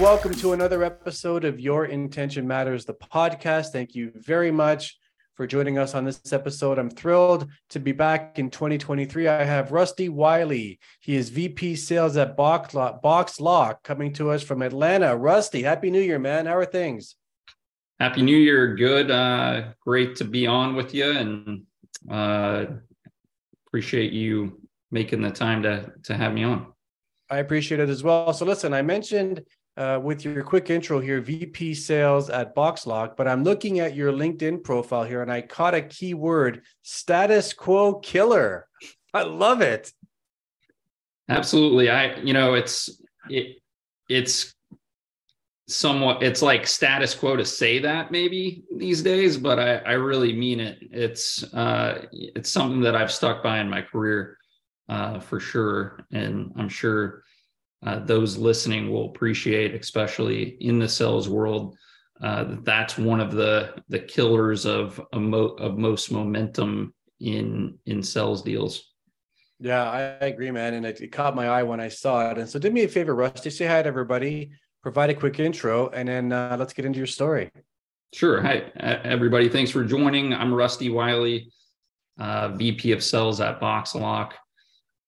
welcome to another episode of Your Intention Matters, the podcast. Thank you very much for joining us on this episode. I'm thrilled to be back in 2023. I have Rusty Wiley. He is VP Sales at BoxLock, Box Lock coming to us from Atlanta. Rusty, Happy New Year, man. How are things? Happy New Year. Good. Uh, great to be on with you and uh, appreciate you making the time to, to have me on. I appreciate it as well. So, listen, I mentioned uh, with your quick intro here, VP sales at BoxLock, but I'm looking at your LinkedIn profile here and I caught a keyword status quo killer. I love it. Absolutely. I, you know, it's, it, it's somewhat, it's like status quo to say that maybe these days, but I, I really mean it. It's, uh, it's something that I've stuck by in my career, uh, for sure. And I'm sure, uh, those listening will appreciate, especially in the sales world. Uh, that's one of the the killers of of most momentum in in sales deals. Yeah, I agree, man, and it, it, caught my eye when I saw it. And so, do me a favor, Rusty, say hi to everybody, provide a quick intro, and then uh, let's get into your story. Sure. Hi, everybody. Thanks for joining. I'm Rusty Wiley, uh, VP of Sales at BoxLock.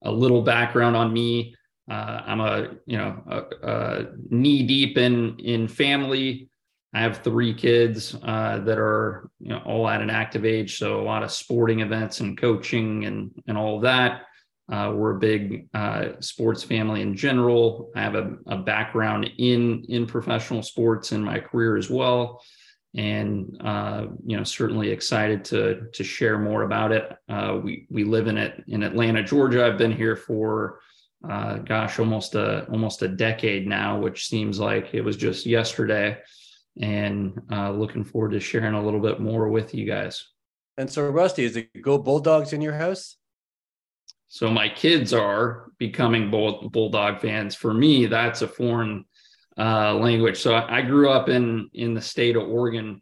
A little background on me. Uh, I'm a you know a, a knee deep in in family. I have three kids uh, that are you know all at an active age, so a lot of sporting events and coaching and and all of that. Uh, we're a big uh, sports family in general. I have a, a, background in in professional sports in my career as well, and uh, you know certainly excited to to share more about it. Uh, we we live in it in Atlanta, Georgia. I've been here for uh, gosh, almost a almost a decade now, which seems like it was just yesterday. And uh, looking forward to sharing a little bit more with you guys. And so, Rusty, is it Go Bulldogs in your house? So my kids are becoming bull, bulldog fans. For me, that's a foreign uh, language. So I, I, grew up in in the state of Oregon,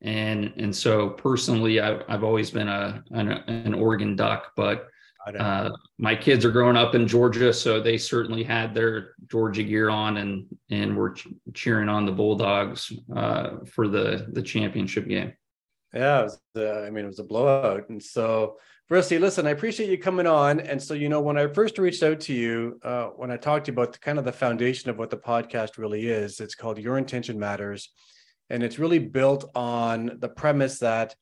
and and so personally, I've I've always been a an, an Oregon Duck, but uh, my kids are growing up in Georgia, so they certainly had their Georgia gear on and and were ch- cheering on the Bulldogs uh, for the the championship game. Yeah, was, uh, I mean it was a blowout, and so Rusty, listen, I appreciate you coming on. And so you know, when I first reached out to you, uh, when I talked to you about the, kind of the foundation of what the podcast really is, it's called Your Intention Matters, and it's really built on the premise that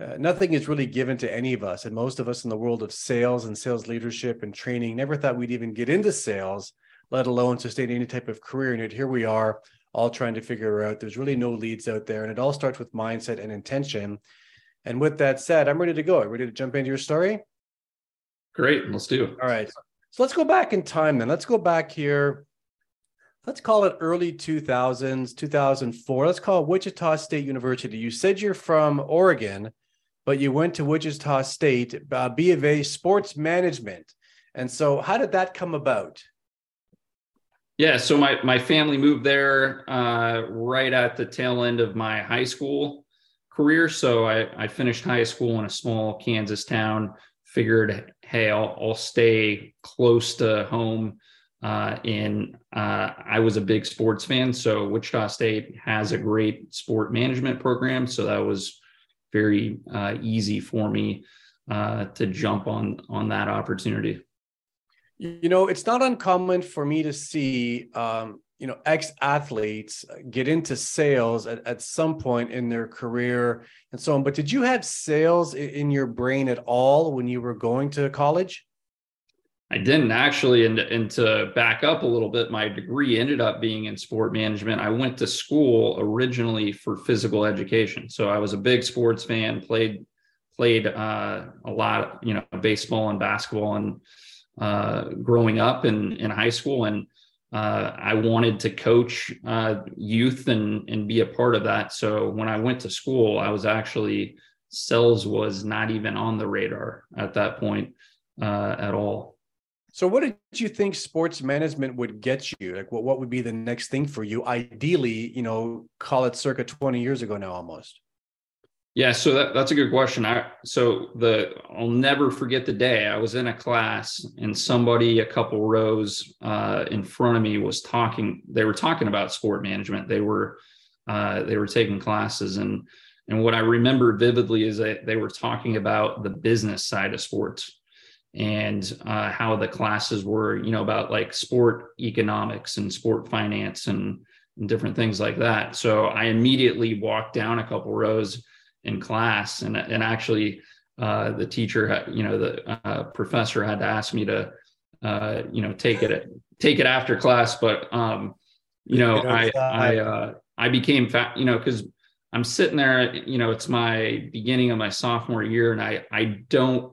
uh, nothing is really given to any of us. And most of us in the world of sales and sales leadership and training never thought we'd even get into sales, let alone sustain any type of career in it. Here we are, all trying to figure out there's really no leads out there. And it all starts with mindset and intention. And with that said, I'm ready to go. Ready to jump into your story? Great. Let's do it. All right. So let's go back in time then. Let's go back here. Let's call it early 2000s, 2004. Let's call it Wichita State University. You said you're from Oregon but you went to Wichita State, uh, B of A sports management. And so, how did that come about? Yeah, so my my family moved there uh, right at the tail end of my high school career. So I, I finished high school in a small Kansas town. Figured, hey, I'll, I'll stay close to home. Uh, and uh, I was a big sports fan, so Wichita State has a great sport management program. So that was very uh, easy for me uh, to jump on on that opportunity. You know, it's not uncommon for me to see um, you know ex athletes get into sales at, at some point in their career and so on. But did you have sales in your brain at all when you were going to college? I didn't actually, and, and to back up a little bit, my degree ended up being in sport management. I went to school originally for physical education, so I was a big sports fan. played played uh, a lot, you know, baseball and basketball, and uh, growing up in in high school, and uh, I wanted to coach uh, youth and and be a part of that. So when I went to school, I was actually sales was not even on the radar at that point uh, at all. So, what did you think sports management would get you? Like, what what would be the next thing for you? Ideally, you know, call it circa twenty years ago now, almost. Yeah, so that, that's a good question. I so the I'll never forget the day I was in a class and somebody a couple rows uh, in front of me was talking. They were talking about sport management. They were uh, they were taking classes and and what I remember vividly is that they were talking about the business side of sports and uh, how the classes were, you know, about like sport economics and sport finance and, and different things like that. So I immediately walked down a couple rows in class, and and actually uh, the teacher, you know, the uh, professor had to ask me to, uh, you know, take it take it after class. But um, you know, I I uh, I became fat, you know, because I'm sitting there, you know, it's my beginning of my sophomore year, and I I don't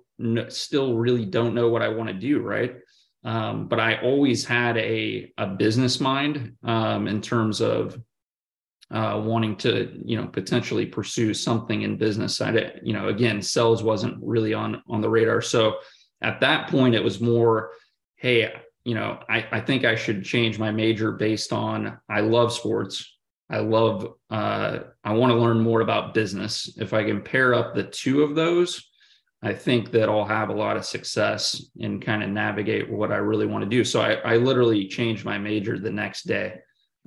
still really don't know what I want to do, right? Um, but I always had a a business mind um, in terms of uh, wanting to, you know, potentially pursue something in business. I, you know, again, sales wasn't really on on the radar. So at that point, it was more, hey, you know, I, I think I should change my major based on I love sports. I love, uh, I want to learn more about business. If I can pair up the two of those, I think that I'll have a lot of success and kind of navigate what I really want to do. So I, I literally changed my major the next day.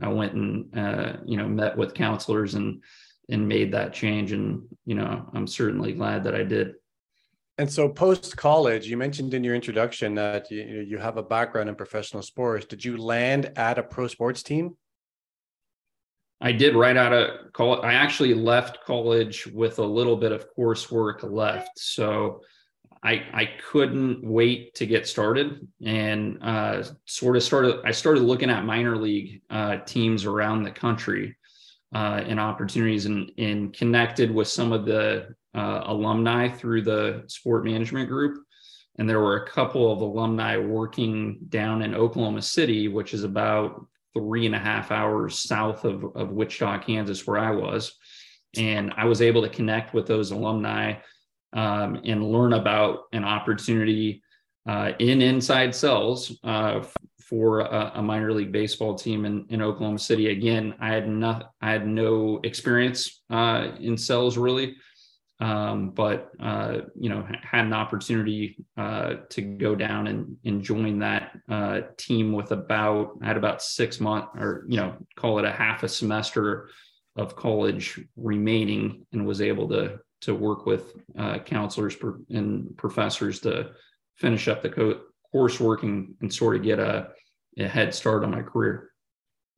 I went and uh, you know met with counselors and and made that change, and you know I'm certainly glad that I did. And so post college, you mentioned in your introduction that you you have a background in professional sports. Did you land at a pro sports team? I did right out of college. I actually left college with a little bit of coursework left. So I, I couldn't wait to get started and uh, sort of started, I started looking at minor league uh, teams around the country uh, and opportunities and, and connected with some of the uh, alumni through the sport management group. And there were a couple of alumni working down in Oklahoma City, which is about three and a half hours south of, of Wichita, Kansas, where I was. And I was able to connect with those alumni um, and learn about an opportunity uh, in inside cells uh, for a, a, minor league baseball team in, in Oklahoma City. Again, I had not, I had no experience uh, in cells really, um, but uh, you know had an opportunity uh, to go down and, and join that uh, team with about had about six months or you know call it a half a semester of college remaining and was able to to work with uh, counselors and professors to finish up the co- coursework and, and sort of get a, a head start on my career.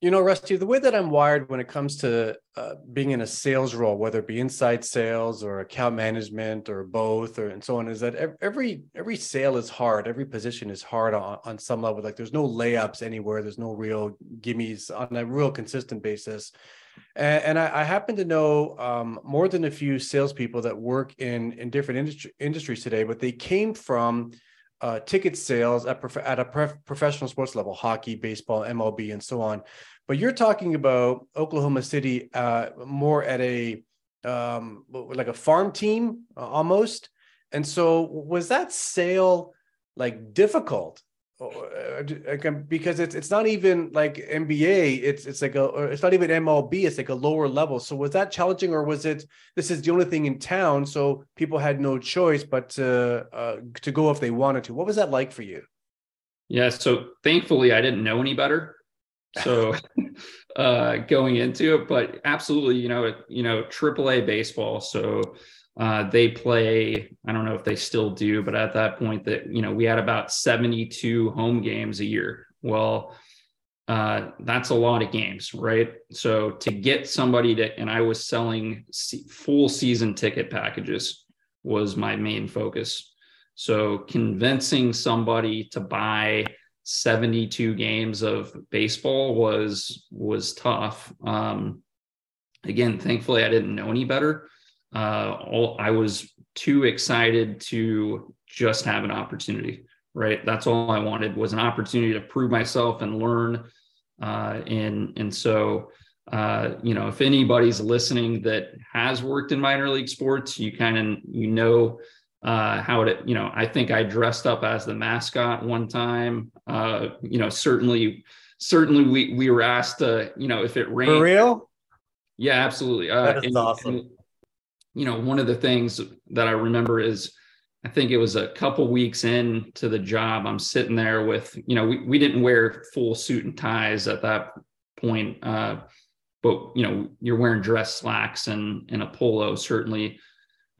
You know, Rusty, the way that I'm wired when it comes to uh, being in a sales role, whether it be inside sales or account management or both, or and so on, is that every every sale is hard. Every position is hard on, on some level. Like there's no layups anywhere. There's no real gimmies on a real consistent basis. And, and I, I, happen to know um, more than a few salespeople that work in in different industry, industries today, but they came from uh, ticket sales at, prof- at a prof- professional sports level, hockey, baseball, MLB, and so on. But you're talking about Oklahoma City uh, more at a um, like a farm team uh, almost. And so, was that sale like difficult? Uh, because it's it's not even like NBA. It's it's like a it's not even MLB. It's like a lower level. So was that challenging, or was it this is the only thing in town, so people had no choice but to uh, to go if they wanted to? What was that like for you? Yeah. So thankfully, I didn't know any better. So uh, going into it, but absolutely, you know, you know, AAA baseball. So uh, they play, I don't know if they still do, but at that point that, you know, we had about 72 home games a year. Well, uh, that's a lot of games, right? So to get somebody to, and I was selling full season ticket packages was my main focus. So convincing somebody to buy 72 games of baseball was was tough. Um, again, thankfully I didn't know any better uh, all, I was too excited to just have an opportunity, right? That's all I wanted was an opportunity to prove myself and learn. Uh, and and so, uh, you know, if anybody's listening that has worked in minor league sports, you kind of you know uh, how it, you know, I think I dressed up as the mascot one time. Uh, you know, certainly, certainly we we were asked to, you know, if it rained. For real? Yeah, absolutely. Uh, that is and, awesome. And, you know, one of the things that I remember is I think it was a couple weeks into the job. I'm sitting there with, you know, we, we didn't wear full suit and ties at that point. Uh, but you know, you're wearing dress slacks and, and a polo, certainly.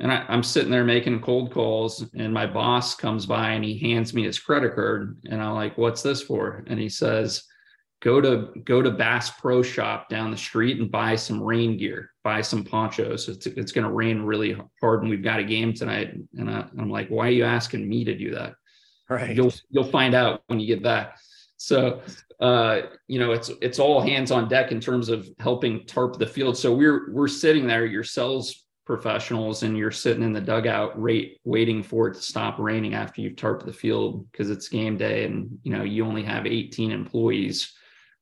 And I, I'm sitting there making cold calls, and my boss comes by and he hands me his credit card. And I'm like, what's this for? And he says, go to go to Bass Pro Shop down the street and buy some rain gear, buy some ponchos. It's it's going to rain really hard, and we've got a game tonight. And I, am like, why are you asking me to do that? Right. You'll you'll find out when you get back. So uh, you know, it's it's all hands on deck in terms of helping tarp the field. So we're we're sitting there, your sales professionals, and you're sitting in the dugout, rate waiting for it to stop raining after you've tarped the field because it's game day, and you know you only have 18 employees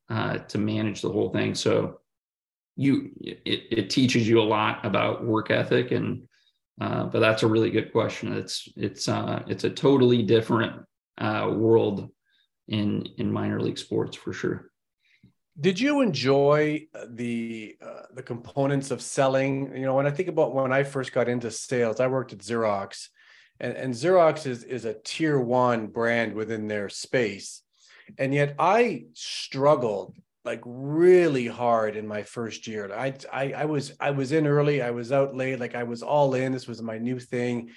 uh, to manage the whole thing. So you it, it teaches you a lot about work ethic and uh, but that's a really good question. It's it's uh, it's a totally different uh, world in in minor league sports for sure. Did you enjoy the uh, the components of selling? You know, when I think about when I first got into sales, I worked at Xerox, and, and Xerox is is a tier one brand within their space and yet I struggled like really hard in my first year. I, I I was I was in early, I was out late, like I was all in. This was my new thing,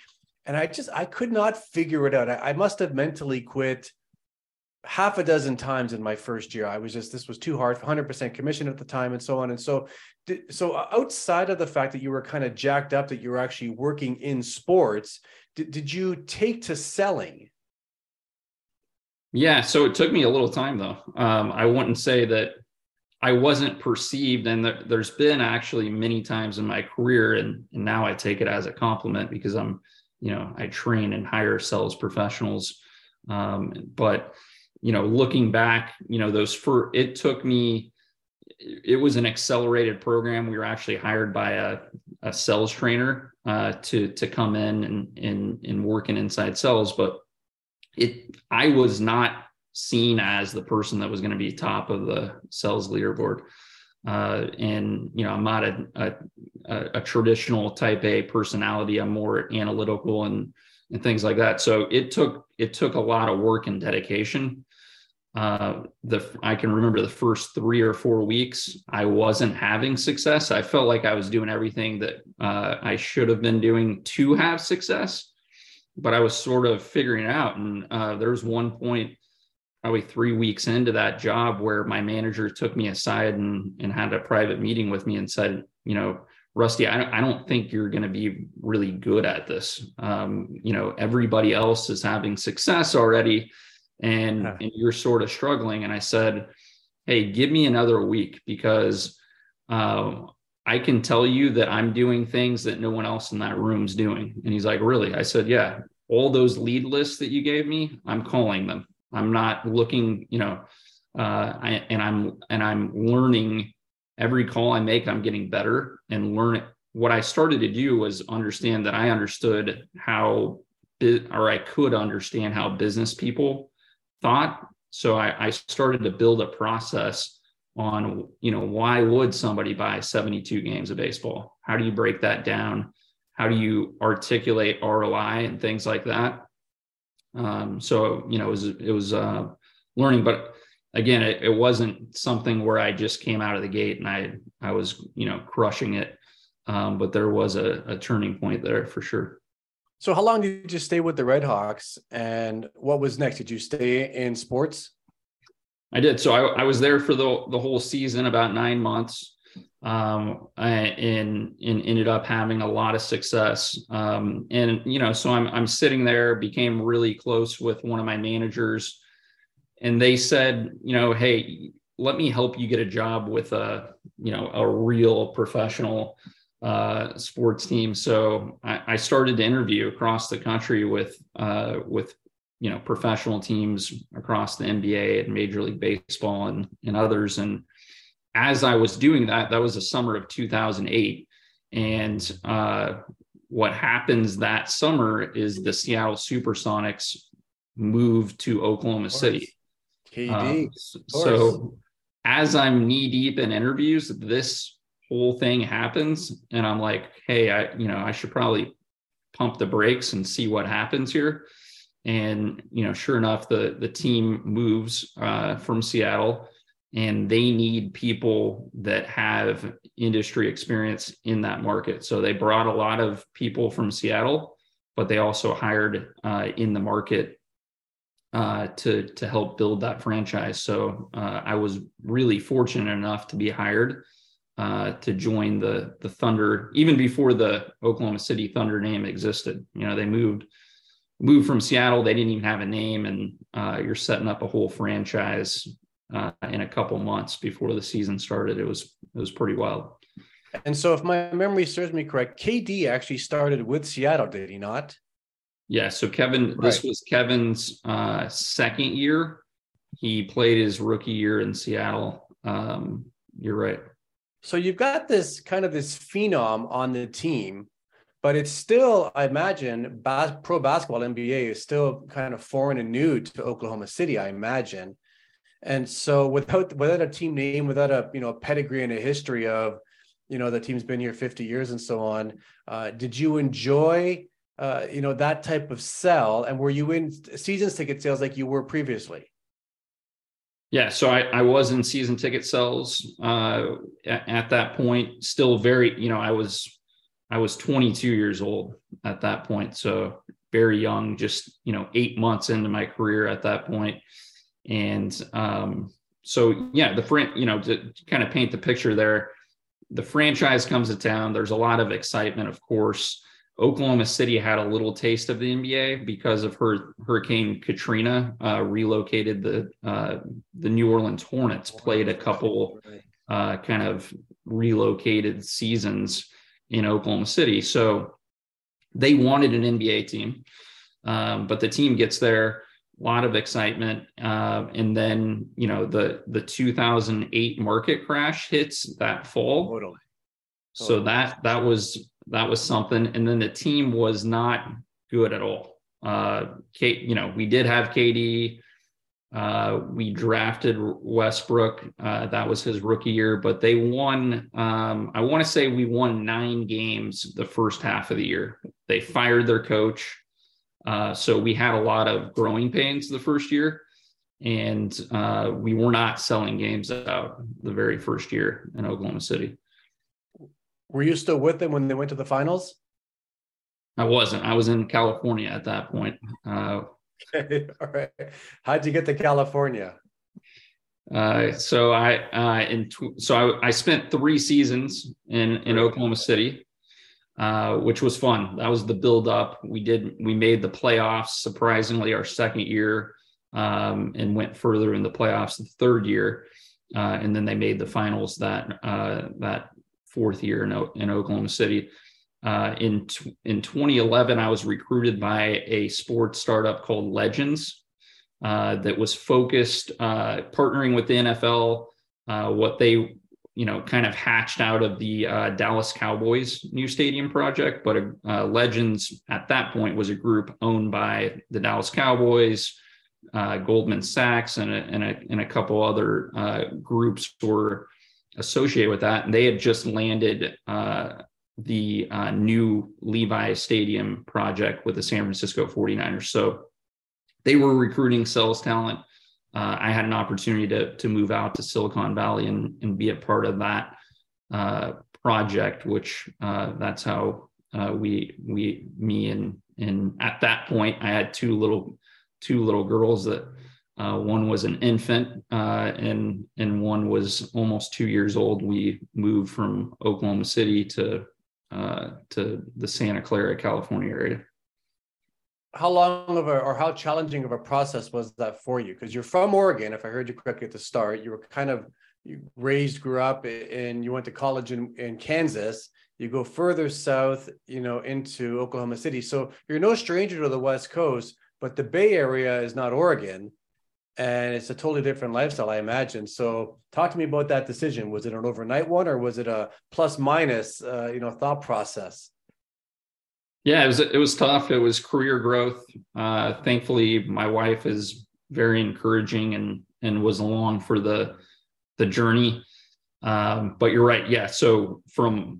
and I just I could not figure it out. I, I must have mentally quit half a dozen times in my first year. I was just this was too hard, 100% commission at the time, and so on. And so, so uh, outside of the fact that you were kind of jacked up that you were actually working in sports, did, did you take to selling? Yeah, so it took me a little time though. Um, I wouldn't say that I wasn't perceived, and th- there's been actually many times in my career, and, and now I take it as a compliment because I'm, you know, I train and hire sales professionals. Um, but you know, looking back, you know, those for it took me. It was an accelerated program. We were actually hired by a, a sales trainer uh, to to come in and and and work in inside sales, but it I was not seen as the person that was going to be top of the sales leaderboard. Uh, and you know, I'm not a, a, a traditional type A personality. I'm more analytical and and things like that. So it took it took a lot of work and dedication. Uh, the I can remember the first three or four weeks I wasn't having success. I felt like I was doing everything that uh, I should have been doing to have success, but I was sort of figuring it out. And uh, there was one point, probably three weeks into that job, where my manager took me aside and, and had a private meeting with me and said, you know, Rusty, I don't, I don't think you're going to be really good at this. Um, you know, everybody else is having success already, and, and you're sort of struggling. And I said, hey, give me another week because uh, I can tell you that I'm doing things that no one else in that room's doing. And he's like, Really? I said, Yeah. All those lead lists that you gave me, I'm calling them. I'm not looking, you know, uh, I, and I'm and I'm learning every call I make. I'm getting better and learn. What I started to do was understand that I understood how, or I could understand how business people thought. So I, I started to build a process on you know why would somebody buy 72 games of baseball? How do you break that down? How do you articulate roi and things like that? Um, so you know it was it was uh, learning but again it, it wasn't something where i just came out of the gate and i i was you know crushing it. Um, but there was a, a turning point there for sure. So how long did you stay with the RedHawks and what was next? Did you stay in sports I did. So I, I was there for the the whole season, about nine months, um, and and ended up having a lot of success. Um, and you know, so I'm I'm sitting there, became really close with one of my managers, and they said, you know, hey, let me help you get a job with a you know a real professional uh, sports team. So I, I, started to interview across the country with uh, with you know professional teams across the NBA and Major League Baseball and and others. And as I was doing that, that was the summer of 2008, and uh, what happens that summer is the Seattle Supersonics move to Oklahoma City. KD. Um, so as I'm knee deep in interviews, this whole thing happens, and I'm like, hey, I you know I should probably pump the brakes and see what happens here. And you know, sure enough, the the team moves uh, from Seattle, and they need people that have industry experience in that market. So they brought a lot of people from Seattle, but they also hired uh, in the market uh, to to help build that franchise. So uh, I was really fortunate enough to be hired uh, to join the the Thunder even before the Oklahoma City Thunder name existed. You know, they moved moved from Seattle. They didn't even have a name, and uh, you're setting up a whole franchise uh, in a couple months before the season started. It was it was pretty wild. And so, if my memory serves me correct, KD actually started with Seattle, did he not? Yeah. So Kevin, right. this was Kevin's uh, second year. He played his rookie year in Seattle. Um, you're right. So you've got this kind of this phenom on the team, but it's still, I imagine, bas- pro basketball NBA is still kind of foreign and new to Oklahoma City. I imagine. And so without without a team name, without a you know a pedigree and a history of, you know, the team's been here 50 years and so on, uh, did you enjoy uh, you know that type of sell and were you in season ticket sales like you were previously yeah so i, I was in season ticket sales uh, at, at, that point still very you know i was i was 22 years old at that point so very young just you know eight months into my career at that point. And um, so yeah the front you know to kind of paint the picture there the franchise comes to town. There's a lot of excitement of course. Oklahoma City had a little taste of the NBA because of her Hurricane Katrina uh, relocated the uh, the New Orleans Hornets played a couple uh, kind of relocated seasons in Oklahoma City, so they wanted an NBA team, um, but the team gets there, a lot of excitement, uh, and then you know the the 2008 market crash hits that fall. Totally. So that that was that was something. And then the team was not good at all. Uh, Kate, you know, we did have KD. Uh, we drafted Westbrook. Uh, that was his rookie year, but they won. Um, I want to say we won nine games the first half of the year. They fired their coach. Uh, so we had a lot of growing pains the first year. And uh, we were not selling games out the very first year in Oklahoma City. Were you still with them when they went to the finals? I wasn't. I was in California at that point. Okay. All right. How'd you get to California? Uh, so I uh, in tw- so I, I spent three seasons in in Oklahoma City, uh, which was fun. That was the build up. We did we made the playoffs surprisingly our second year, um, and went further in the playoffs the third year, uh, and then they made the finals that uh, that fourth year in, in Oklahoma City. Uh, in in 2011, I was recruited by a sports startup called Legends uh, that was focused uh, partnering with the NFL. Uh, what they you know kind of hatched out of the uh, Dallas Cowboys new stadium project, but uh, Legends at that point was a group owned by the Dallas Cowboys. Goldman Sachs and a, and a, and a couple other groups were associated with that. And they had just landed uh, the uh, new Levi Stadium project with the San Francisco 49ers. So they were recruiting sales talent. Uh, I had an opportunity to, to move out to Silicon Valley and, and be a part of that uh, project, which uh, that's how uh, we, we, me and, and at that point, I had two little, two little girls that uh, one was an infant, uh, and and one was almost two years old. We moved from Oklahoma City to uh, to the Santa Clara, California area. How long of a or how challenging of a process was that for you? Because you're from Oregon, if I heard you correctly at the start. You were kind of you raised, grew up, and you went to college in, in Kansas. You go further south, you know, into Oklahoma City. So you're no stranger to the West Coast, but the Bay Area is not Oregon and it's a totally different lifestyle, I imagine. So, talk to me about that decision. Was it an overnight one, or was it a plus minus, uh, you know, thought process? Yeah, it was it was tough. It was career growth. Uh, thankfully, my wife is very encouraging and and was along for the the journey. Um, but you're right. Yeah. So from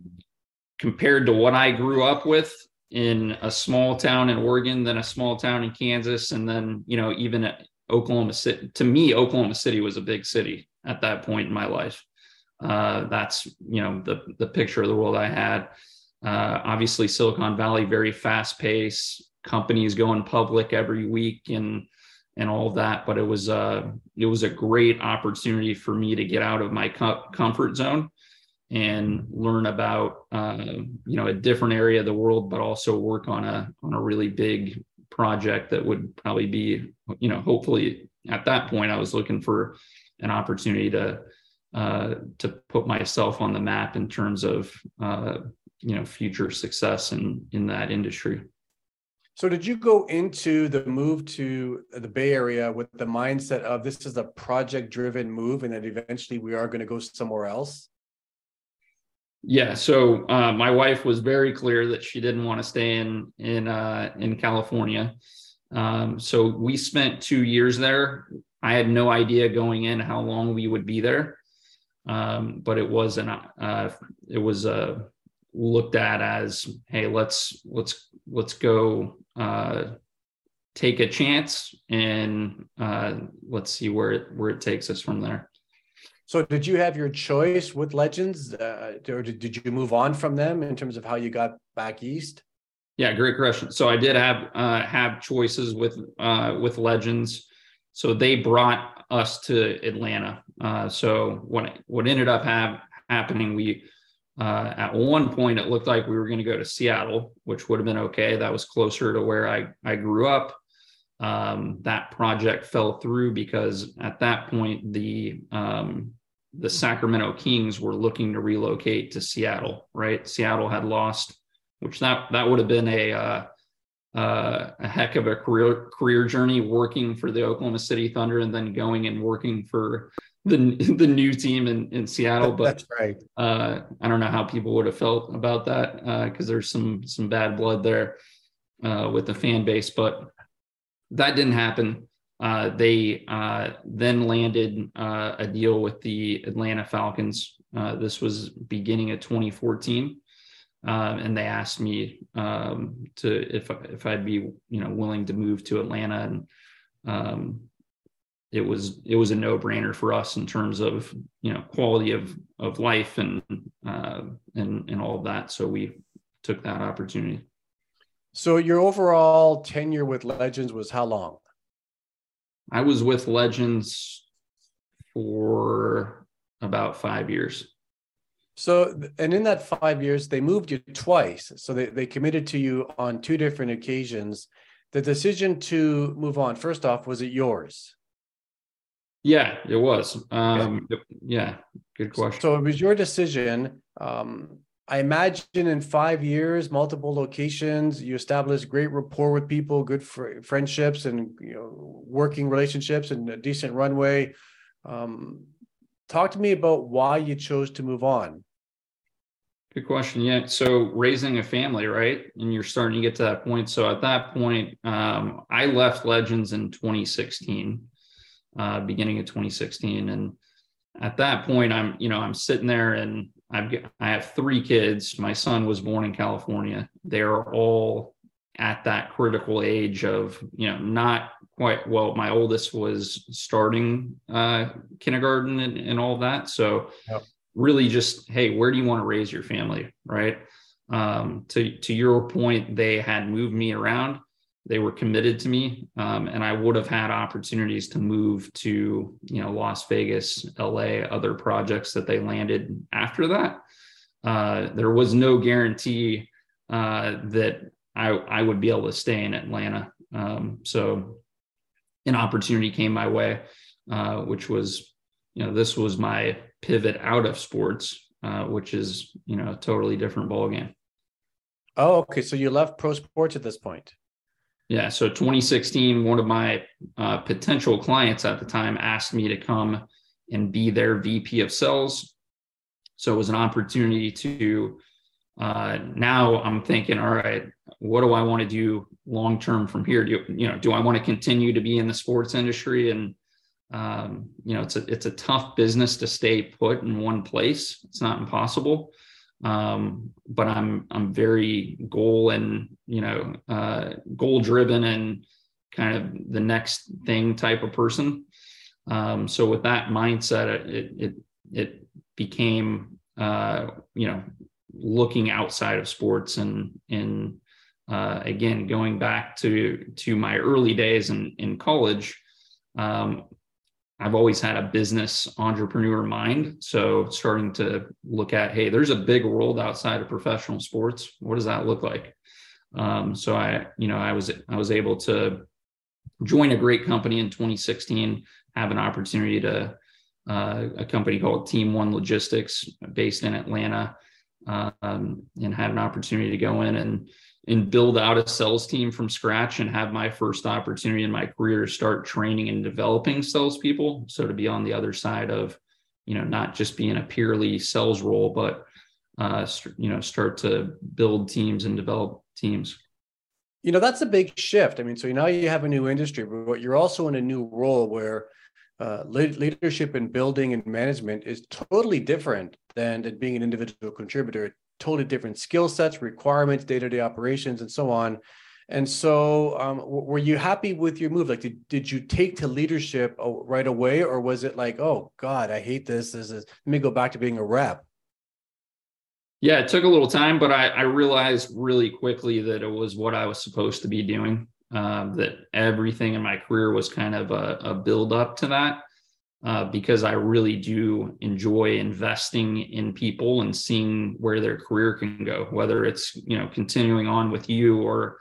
compared to what I grew up with in a small town in Oregon, then a small town in Kansas, and then you know even Oklahoma City. To me, Oklahoma City was a big city at that point in my life. Uh, that's you know the the picture of the world I had. Uh, obviously, Silicon Valley very fast pace, companies going public every week, and and all that. But it was a uh, it was a great opportunity for me to get out of my comfort zone and learn about uh, you know a different area of the world, but also work on a on a really big project that would probably be you know hopefully at that point I was looking for an opportunity to uh, to put myself on the map in terms of uh, you know future success in in that industry. So did you go into the move to the Bay Area with the mindset of this is a project driven move and that eventually we are going to go somewhere else? Yeah, so uh, my wife was very clear that she didn't want to stay in in uh, in California. Um, so we spent two years there. I had no idea going in how long we would be there, um, but it was an uh, it was uh, looked at as hey let's let's let's go uh, take a chance and uh, let's see where it where it takes us from there. So, did you have your choice with Legends, uh, or did, you move on from them in terms of how you got back east? Yeah, great question. So, I did have uh, have choices with uh, with Legends. So they brought us to Atlanta. Uh, so what what ended up have, happening, we uh, at one point, it looked like we were going to go to Seattle, which would have been okay. That was closer to where I, I grew up. Um, that project fell through because at that point, the um, the Sacramento Kings were looking to relocate to Seattle. Right, Seattle had lost, which that that would have been a uh, uh, a heck of a career career journey working for the Oklahoma City Thunder and then going and working for the the new team in, in Seattle. But that's right. Uh, I don't know how people would have felt about that because uh, there's some some bad blood there uh, with the fan base, but that didn't happen. Uh, they uh, then landed uh, a deal with the Atlanta Falcons. this was beginning of 2014. and they asked me um, to if if I'd be you know willing to move to Atlanta and um, it was it was a no brainer for us in terms of you know quality of of life and uh, and and all of that. So we took that opportunity. So your overall tenure with Legends was how long? I was with Legends for about five years. So, and in that five years, they moved you twice. So they, they committed to you on two different occasions. The decision to move on, first off, was it yours? Yeah, it was. Um, okay. Yeah, good question. So it was your decision. Um, I imagine in five years, multiple locations, you established great rapport with people, good fr- friendships, and you know, working relationships, and a decent runway. Um, talk to me about why you chose to move on. Good question. Yeah. So raising a family, right? And you're starting to get to that point. So at that point, um, I left Legends in 2016 uh, beginning of 2016. And at that point, I'm, you know, I'm sitting there and I've I have three kids. My son was born in California. They're all at that critical age of, you know, not quite well. My oldest was starting uh, kindergarten and, and all that. So yep. really just, hey, where do you want to raise your family? Right. Um, to to your point, they had moved me around they were committed to me um, and i would have had opportunities to move to you know las vegas la other projects that they landed after that. Uh, there was no guarantee uh, that I, I would be able to stay in atlanta. Um, so an opportunity came my way uh, which was you know this was my pivot out of sports uh, which is you know a totally different ballgame. Oh okay. So you left pro sports at this point yeah. So 2016, one of my uh, potential clients at the time asked me to come and be their VP of sales. So it was an opportunity to uh, now I'm thinking, all right, what do I want to do long term from here? Do you, you know, do I want to continue to be in the sports industry? And um, you know, it's a it's a tough business to stay put in one place. It's not impossible, um, but I'm I'm very goal and you know uh, goal driven and kind of the next thing type of person. Um, so with that mindset, it it it became uh, you know looking outside of sports and and uh, again going back to to my early days in in college. Um, I've always had a business entrepreneur mind. So starting to look at, hey, there's a big world outside of professional sports. What does that look like? Um, so I, you know, I was I was able to join a great company in 2016, have an opportunity to uh, a company called Team One Logistics based in Atlanta, um, and had an opportunity to go in and and build out a sales team from scratch and have my first opportunity in my career to start training and developing salespeople. So to be on the other side of, you know, not just being a purely sales role, but uh, you know, start to build teams and develop teams. You know, that's a big shift. I mean, so now you have a new industry, but you're also in a new role where uh, leadership and building and management is totally different than, being an individual contributor. Totally different skill sets, requirements, day-to-day operations, and so on. And so, um, were you happy with your move? Like, did, did you take to leadership uh, right away, or was it like, oh God, I hate this. This is let me go back to being a rep? Yeah, it took a little time, but I, I realized really quickly that it was what I was supposed to be doing. Uh, that everything in my career was kind of a, a build up to that uh, because I really do enjoy investing in people and seeing where their career can go, whether it's you know continuing on with you or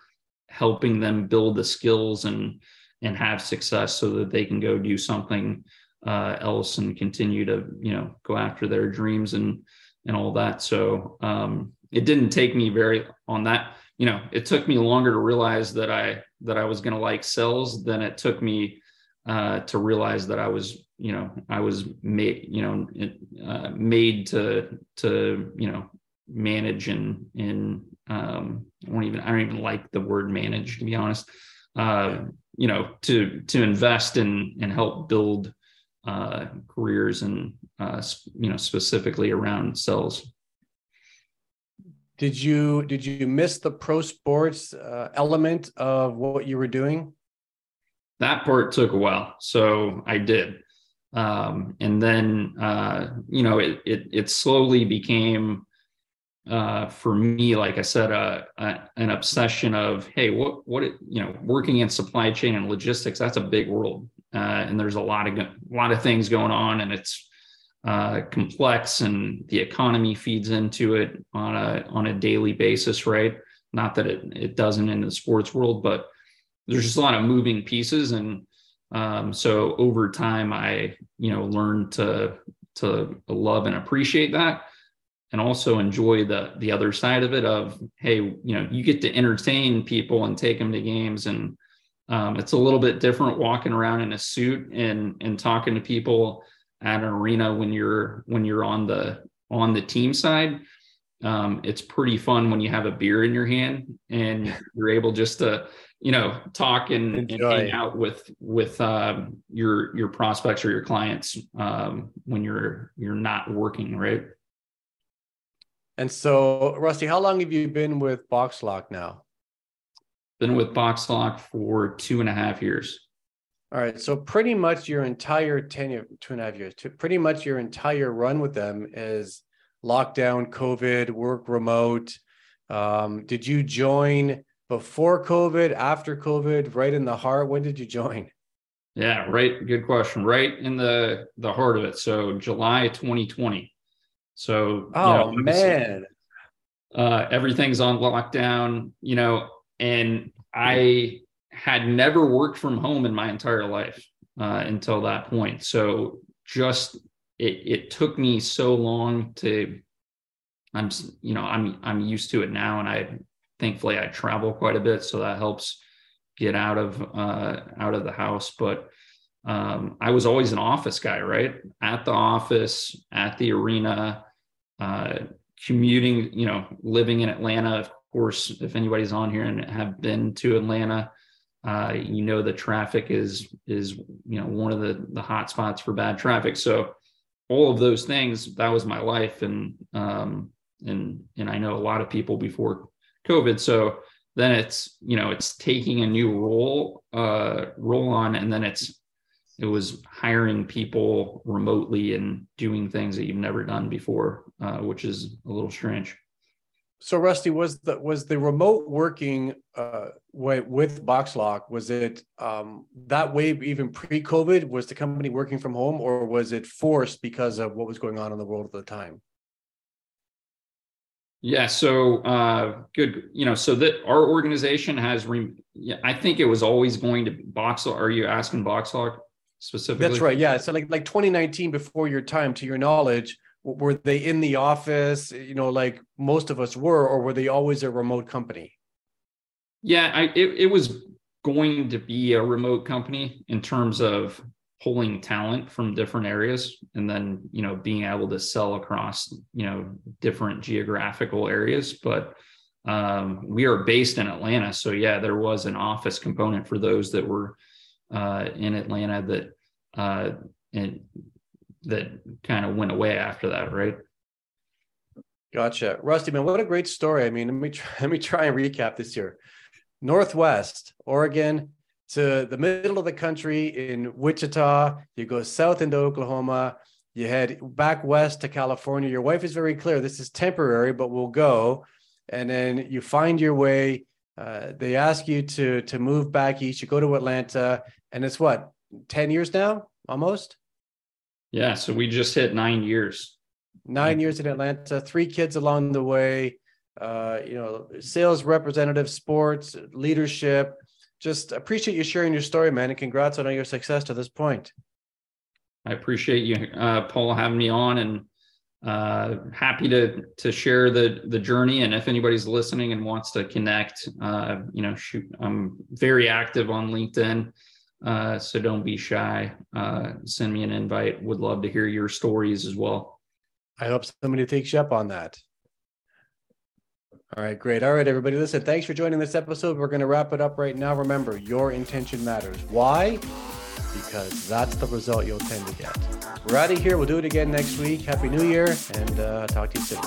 helping them build the skills and and have success so that they can go do something uh, else and continue to you know go after their dreams and and all that. So um, it didn't take me very on that you know, it took me longer to realize that I that I was going to like sales than it took me uh, to realize that I was, you know, I was made, you know, uh, made to to you know manage and and um, I don't even I don't even like the word manage to be honest. Uh, you know, to to invest in and help build uh, careers and uh, you know specifically around sales. Did you did you miss the pro sports uh, element of what you were doing? That part took a while so i did um, and then uh, you know it, it, it slowly became uh, for me like i said uh, an obsession of hey what what it, you know working in supply chain and logistics that's a big world uh, and there's a lot of a lot of things going on and it's uh, complex and the economy feeds into it on a on a daily basis, right? Not that it it doesn't in the sports world, but there's just a lot of moving pieces, and um, so over time, I you know learned to to love and appreciate that, and also enjoy the the other side of it. Of hey, you know, you get to entertain people and take them to games, and um, it's a little bit different walking around in a suit and and talking to people at an arena when you're when you're on the on the team side um, it's pretty fun when you have a beer in your hand and you're able just to you know talk and, and hang out with with um, your your prospects or your clients um, when you're you're not working right and so rusty how long have you been with boxlock now been with boxlock for two and a half years all right. So pretty much your entire tenure, two and a half years, pretty much your entire run with them is lockdown, COVID, work remote. Um, did you join before COVID, after COVID, right in the heart? When did you join? Yeah, right. Good question. Right in the the heart of it. So July 2020. So oh you know, man, uh, everything's on lockdown. You know, and I had never worked from home in my entire life uh, until that point. So just it, it took me so long to I'm you know I'm I'm used to it now, and I thankfully I travel quite a bit, so that helps get out of uh, out of the house. But um, I was always an office guy, right? At the office, at the arena, uh, commuting, you know, living in Atlanta, of course, if anybody's on here and have been to Atlanta, uh, you know the traffic is is you know one of the the hot spots for bad traffic. So all of those things, that was my life, and um, and and I know a lot of people before COVID. So then it's you know it's taking a new role uh, role on, and then it's it was hiring people remotely and doing things that you've never done before, uh, which is a little strange. So Rusty, was the was the remote working uh, with BoxLock? Was it um, that way even pre-COVID? Was the company working from home, or was it forced because of what was going on in the world at the time? Yeah, so uh, good. You know, so that our organization has. Re- yeah, I think it was always going to BoxLock. Are you asking BoxLock specifically? That's right. Yeah. So like like 2019, before your time, to your knowledge, were they in the office? You know, like most of us were, or were they always a remote company? Yeah, I, it, it was going to be a remote company in terms of pulling talent from different areas and then you know being able to sell across you know different geographical areas. But um, we are based in atlanta. So yeah there was an office component for those that were uh, in atlanta that uh, and that kind of went away after that right? Gotcha. Rusty man what a great story. I mean let me try, let me try and recap this here. Northwest oregon to the middle of the country in Wichita. You go south into Oklahoma. You head back west to California. Your wife is very clear. This is temporary, but we'll go. And then you find your way. Uh, they ask you to to move back east. You go to Atlanta, and it's what ten years now, almost. Yeah. So we just hit nine years. Nine years in Atlanta. Three kids along the way. Uh, you know, sales representative, sports, leadership just appreciate you sharing your story, man, and congrats on all your success to this point. I appreciate you, uh, Paul, having me on, and uh, happy to to share the the journey. And if anybody's listening and wants to connect, uh, you know, shoot, I'm very active on LinkedIn, uh, so don't be shy. Uh, send me an invite. Would love to hear your stories as well. I hope somebody takes you up on that. All right, great. All right, everybody. Listen, thanks for joining this episode. We're going to wrap it up right now. Remember, your intention matters. Why? Because that's the result you'll tend to get. We're out of here. We'll do it again next week. Happy New Year, and uh, talk to you soon.